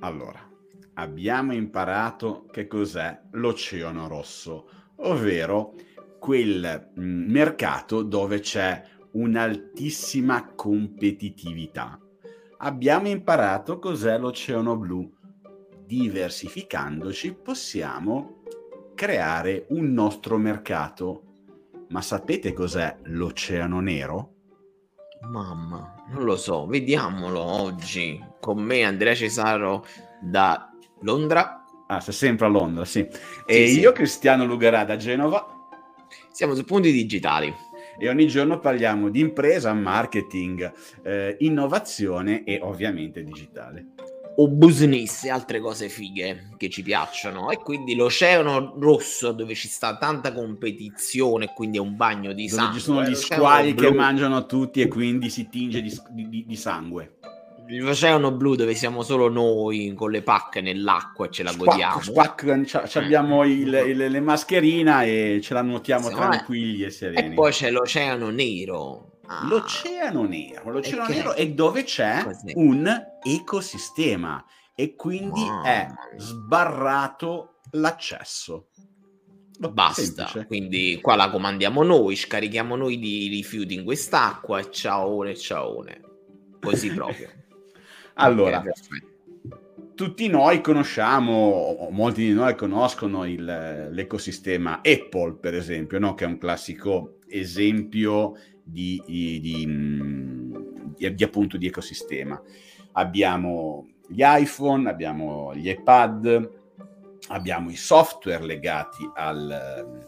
Allora, abbiamo imparato che cos'è l'Oceano Rosso, ovvero quel mm, mercato dove c'è un'altissima competitività. Abbiamo imparato cos'è l'Oceano Blu. Diversificandoci possiamo creare un nostro mercato. Ma sapete cos'è l'Oceano Nero? Mamma, non lo so, vediamolo oggi con me Andrea Cesaro da Londra. Ah, sei sempre a Londra, sì. E sì, io, sì. Cristiano Lugarà da Genova. Siamo su punti digitali. E ogni giorno parliamo di impresa, marketing, eh, innovazione e ovviamente digitale o business e altre cose fighe che ci piacciono e quindi l'oceano rosso dove ci sta tanta competizione quindi è un bagno di dove sangue ci sono gli squali che mangiano tutti e quindi si tinge di, di, di sangue l'oceano blu dove siamo solo noi con le pacche nell'acqua e ce la godiamo. Spac, spac, abbiamo il, il, le mascherine e ce la nuotiamo sì, tranquilli e sereni. E poi c'è l'oceano nero Ah. L'oceano nero, l'oceano okay. nero è dove c'è Così. un ecosistema e quindi wow. è sbarrato l'accesso. Basta, Semplice. quindi qua la comandiamo noi, scarichiamo noi di rifiuti in quest'acqua e ciaone, ciaone. Così proprio. allora, tutti noi conosciamo, molti di noi conoscono il, l'ecosistema Apple, per esempio, no? che è un classico esempio di, di, di, di, appunto di ecosistema. Abbiamo gli iPhone, abbiamo gli iPad, abbiamo i software legati al,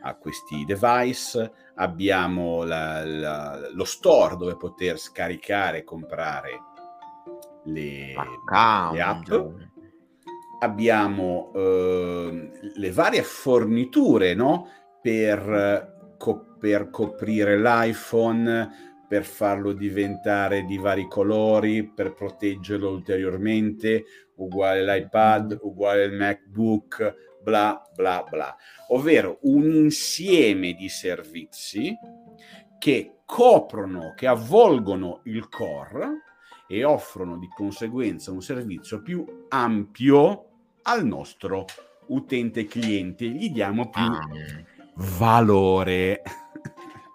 a questi device, abbiamo la, la, lo store dove poter scaricare e comprare le, ah, le app. Abbiamo eh, le varie forniture no? per co- per coprire l'iPhone, per farlo diventare di vari colori, per proteggerlo ulteriormente, uguale l'iPad, uguale il MacBook, bla bla bla. Ovvero un insieme di servizi che coprono, che avvolgono il core e offrono di conseguenza un servizio più ampio al nostro utente cliente, gli diamo più ah. valore.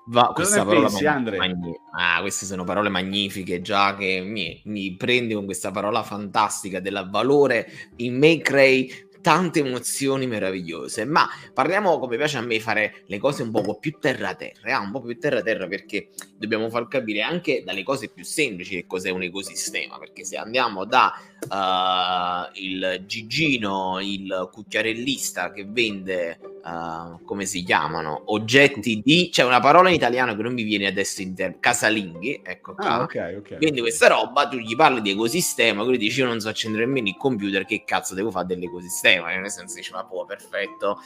Va, questa parola pensi, mag- magni- ah, queste sono parole magnifiche già che mi, mi prende con questa parola fantastica del valore in Make Ray tante emozioni meravigliose, ma parliamo come piace a me fare le cose un po' più terra terra, eh? un po' più terra terra perché dobbiamo far capire anche dalle cose più semplici che cos'è un ecosistema, perché se andiamo da uh, il Gigino, il cucchiarellista che vende uh, come si chiamano oggetti di c'è una parola in italiano che non mi viene adesso in termini casalinghi ecco qua ah, okay, okay, quindi questa roba tu gli parli di ecosistema quindi dici io non so accendere nemmeno il computer che cazzo devo fare dell'ecosistema nel senso dice ma può perfetto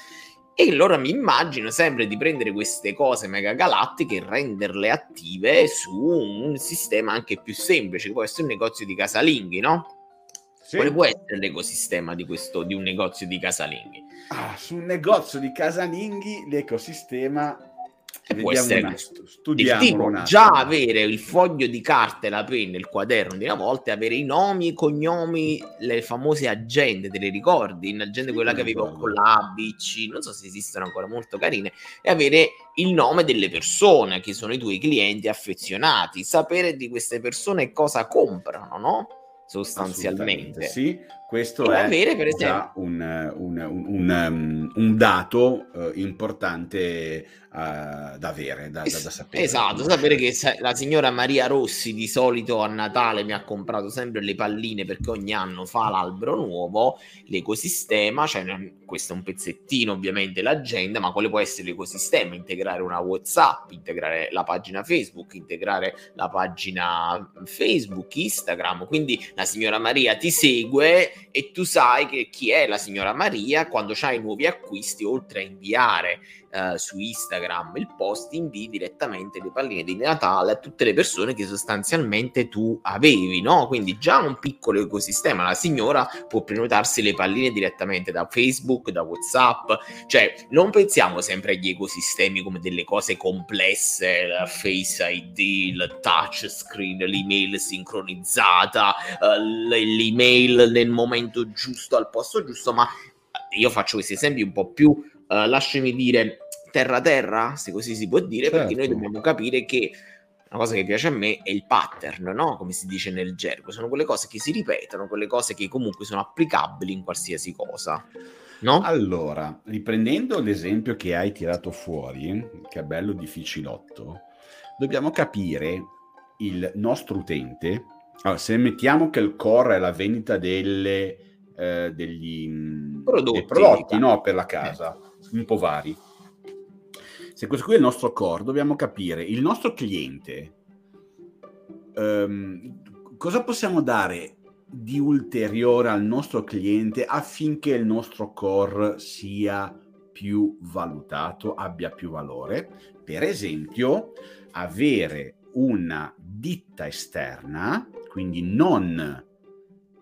e allora mi immagino sempre di prendere queste cose mega galattiche e renderle attive su un sistema anche più semplice, che può essere un negozio di casalinghi, no? Sì. Quale può essere l'ecosistema di, questo, di un negozio di casalinghi? Ah, su un negozio di casalinghi l'ecosistema può essere studiamo tipo, già avere il foglio di carta la penna il quaderno di una volta avere i nomi i cognomi le famose agende te le ricordi? In agenda quella che avevo con la C non so se esistono ancora molto carine e avere il nome delle persone che sono i tuoi clienti affezionati sapere di queste persone cosa comprano no? sostanzialmente. Sì questo è avere, per già un, un, un, um, un dato uh, importante uh, da avere, da, da, da, sapere. Esatto, sapere che la signora Maria Rossi di solito a Natale mi ha comprato sempre le palline perché ogni anno fa l'albero nuovo, l'ecosistema, cioè questo è un pezzettino ovviamente l'agenda, ma quale può essere l'ecosistema? Integrare una WhatsApp, integrare la pagina Facebook, integrare la pagina Facebook, Instagram, quindi la signora Maria ti segue e tu sai che chi è la signora Maria quando c'hai nuovi acquisti oltre a inviare uh, su Instagram il post, invii direttamente le palline di Natale a tutte le persone che sostanzialmente tu avevi, no? Quindi già un piccolo ecosistema. La signora può prenotarsi le palline direttamente da Facebook, da WhatsApp, cioè non pensiamo sempre agli ecosistemi come delle cose complesse, la Face ID, il touchscreen, l'email sincronizzata, uh, l'email nel momento giusto, al posto giusto, ma io faccio questi esempi un po' più, uh, lasciami dire, terra-terra, se così si può dire, certo. perché noi certo. dobbiamo capire che una cosa che piace a me è il pattern, no? Come si dice nel gergo, sono quelle cose che si ripetono, quelle cose che comunque sono applicabili in qualsiasi cosa. No? Allora, riprendendo l'esempio che hai tirato fuori, che è bello difficilotto, dobbiamo capire il nostro utente. Allora, se mettiamo che il core è la vendita delle, eh, degli prodotti, prodotti no, per la casa, eh. Un po' vari se questo qui è il nostro core, dobbiamo capire il nostro cliente um, cosa possiamo dare di ulteriore al nostro cliente affinché il nostro core sia più valutato, abbia più valore. Per esempio, avere una ditta esterna, quindi non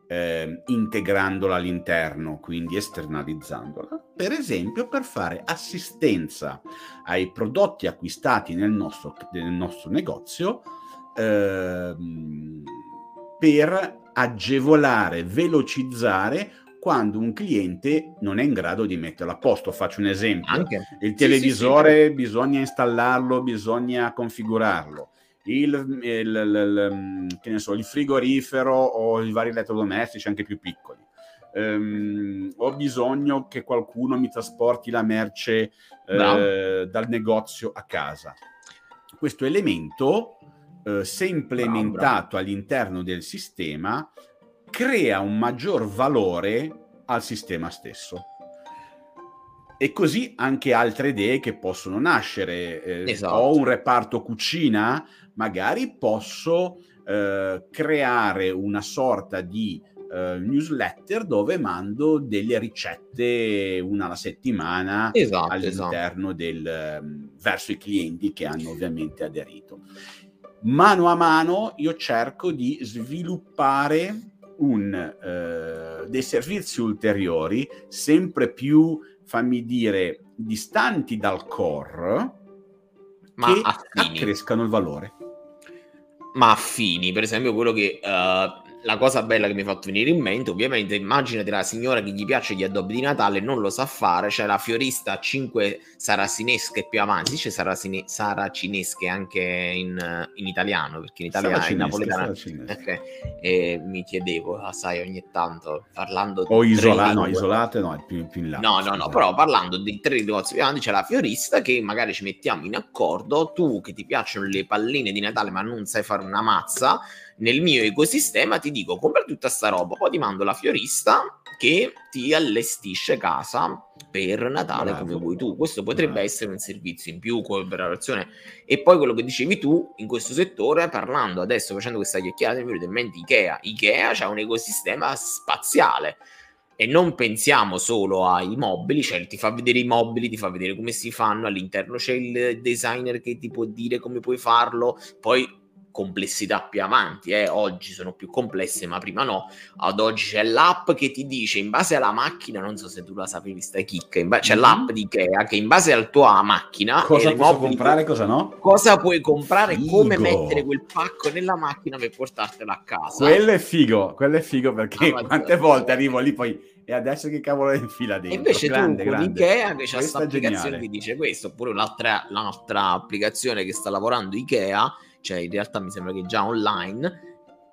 eh, integrandola all'interno, quindi esternalizzandola, per esempio per fare assistenza ai prodotti acquistati nel nostro, nel nostro negozio eh, per agevolare, velocizzare quando un cliente non è in grado di metterlo a posto. Faccio un esempio. Anche. Il televisore sì, sì, sì. bisogna installarlo, bisogna configurarlo il, il, il, il, so, il frigorifero o i vari elettrodomestici anche più piccoli. Um, ho bisogno che qualcuno mi trasporti la merce eh, dal negozio a casa. Questo elemento, eh, se implementato bravo. all'interno del sistema, crea un maggior valore al sistema stesso. E così anche altre idee che possono nascere. Eh, esatto. Ho un reparto cucina, magari posso eh, creare una sorta di eh, newsletter dove mando delle ricette una alla settimana esatto, all'interno esatto. del um, verso i clienti che hanno ovviamente aderito. Mano a mano io cerco di sviluppare un, eh, dei servizi ulteriori sempre più, fammi dire, distanti dal core, ma che accrescano il valore. Ma affini, per esempio quello che uh, la cosa bella che mi ha fatto venire in mente, ovviamente, immaginate la signora che gli piace gli addobbi di Natale non lo sa fare, c'è la fiorista a 5 saracinesche più avanti, dice saracine, saracinesche anche in, in, italiano, perché in italiano è napoletano. Okay. E mi chiedevo, ah, sai, ogni tanto parlando o isola- no, isolate, no, è più, più in là. No, no, no, però parlando di tre negozi più avanti c'è la fiorista che magari ci mettiamo in accordo, tu che ti piacciono le palline di Natale ma non sai fare una mazza, nel mio ecosistema ti dico compra tutta sta roba, poi ti mando la fiorista che ti allestisce casa per Natale Bravo. come vuoi tu. Questo potrebbe Bravo. essere un servizio in più, collaborazione. E poi quello che dicevi tu in questo settore, parlando adesso, facendo questa chiacchierata, mi viene in mente Ikea. Ikea ha un ecosistema spaziale e non pensiamo solo ai mobili, cioè ti fa vedere i mobili, ti fa vedere come si fanno, all'interno c'è il designer che ti può dire come puoi farlo, poi complessità più avanti, eh. oggi sono più complesse, ma prima no. Ad oggi c'è l'app che ti dice in base alla macchina, non so se tu la sapevi, sta chicca, ba- c'è mm-hmm. l'app di Ikea che in base alla tua macchina cosa puoi comprare, cosa no? Cosa puoi comprare, figo. come mettere quel pacco nella macchina per portartelo a casa. Quello è figo, quello è figo perché ah, quante volte arrivo lì poi e adesso che cavolo è in fila dentro? E invece grande, tu con grande. Ikea che c'è questa applicazione che dice questo, oppure un'altra la nostra applicazione che sta lavorando Ikea cioè in realtà mi sembra che già online,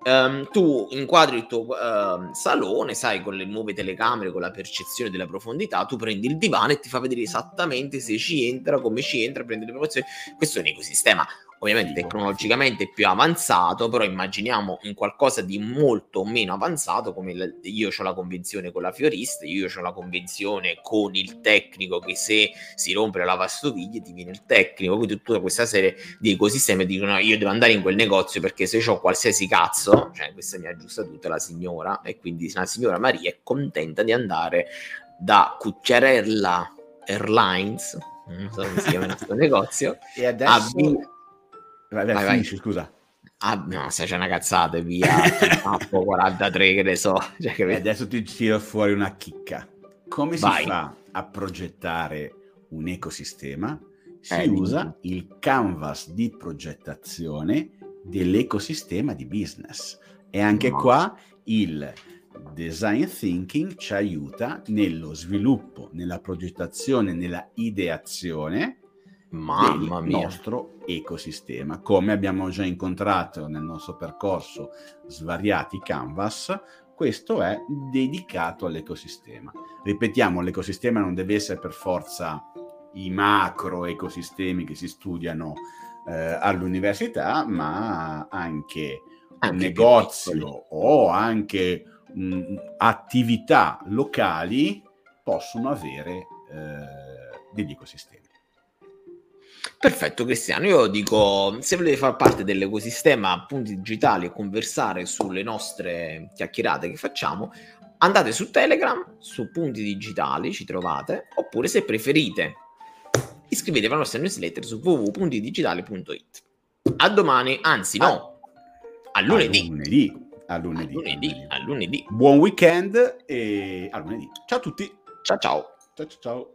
um, tu inquadri il tuo uh, salone, sai, con le nuove telecamere, con la percezione della profondità, tu prendi il divano e ti fa vedere esattamente se ci entra, come ci entra, prendi le proporzioni. Questo è un ecosistema ovviamente tecnologicamente più avanzato, però immaginiamo un qualcosa di molto meno avanzato, come io ho la convenzione con la fiorista, io ho la convenzione con il tecnico che se si rompe la lavastoviglie ti viene il tecnico, quindi tutta questa serie di ecosistemi dicono io devo andare in quel negozio perché se ho qualsiasi cazzo, cioè questa mi aggiusta tutta la signora e quindi la signora Maria è contenta di andare da Cucciarella Airlines non so come si chiama il nostro negozio. E adesso... Abbi... Vai, vai, vai, finisci, scusa. Ah, no, se c'è una cazzata, via, Appo 43 che ne so. Cioè, che... Adesso ti tiro fuori una chicca. Come vai. si fa a progettare un ecosistema? Si eh, usa dimmi. il canvas di progettazione dell'ecosistema di business. E anche no. qua il design thinking ci aiuta nello sviluppo, nella progettazione, nella ideazione Mamma del mia. nostro ecosistema. Come abbiamo già incontrato nel nostro percorso svariati canvas, questo è dedicato all'ecosistema. Ripetiamo, l'ecosistema non deve essere per forza i macro ecosistemi che si studiano eh, all'università, ma anche, anche un negozio o anche mh, attività locali possono avere eh, degli ecosistemi. Perfetto Cristiano, io dico, se volete far parte dell'ecosistema punti digitali e conversare sulle nostre chiacchierate che facciamo, andate su Telegram, su punti digitali ci trovate, oppure se preferite iscrivetevi alla nostra newsletter su www.puntidigitali.it. A domani, anzi no, a lunedì. A lunedì a lunedì. A lunedì, a lunedì. Buon weekend e a lunedì. Ciao a tutti. Ciao ciao. Ciao ciao. ciao.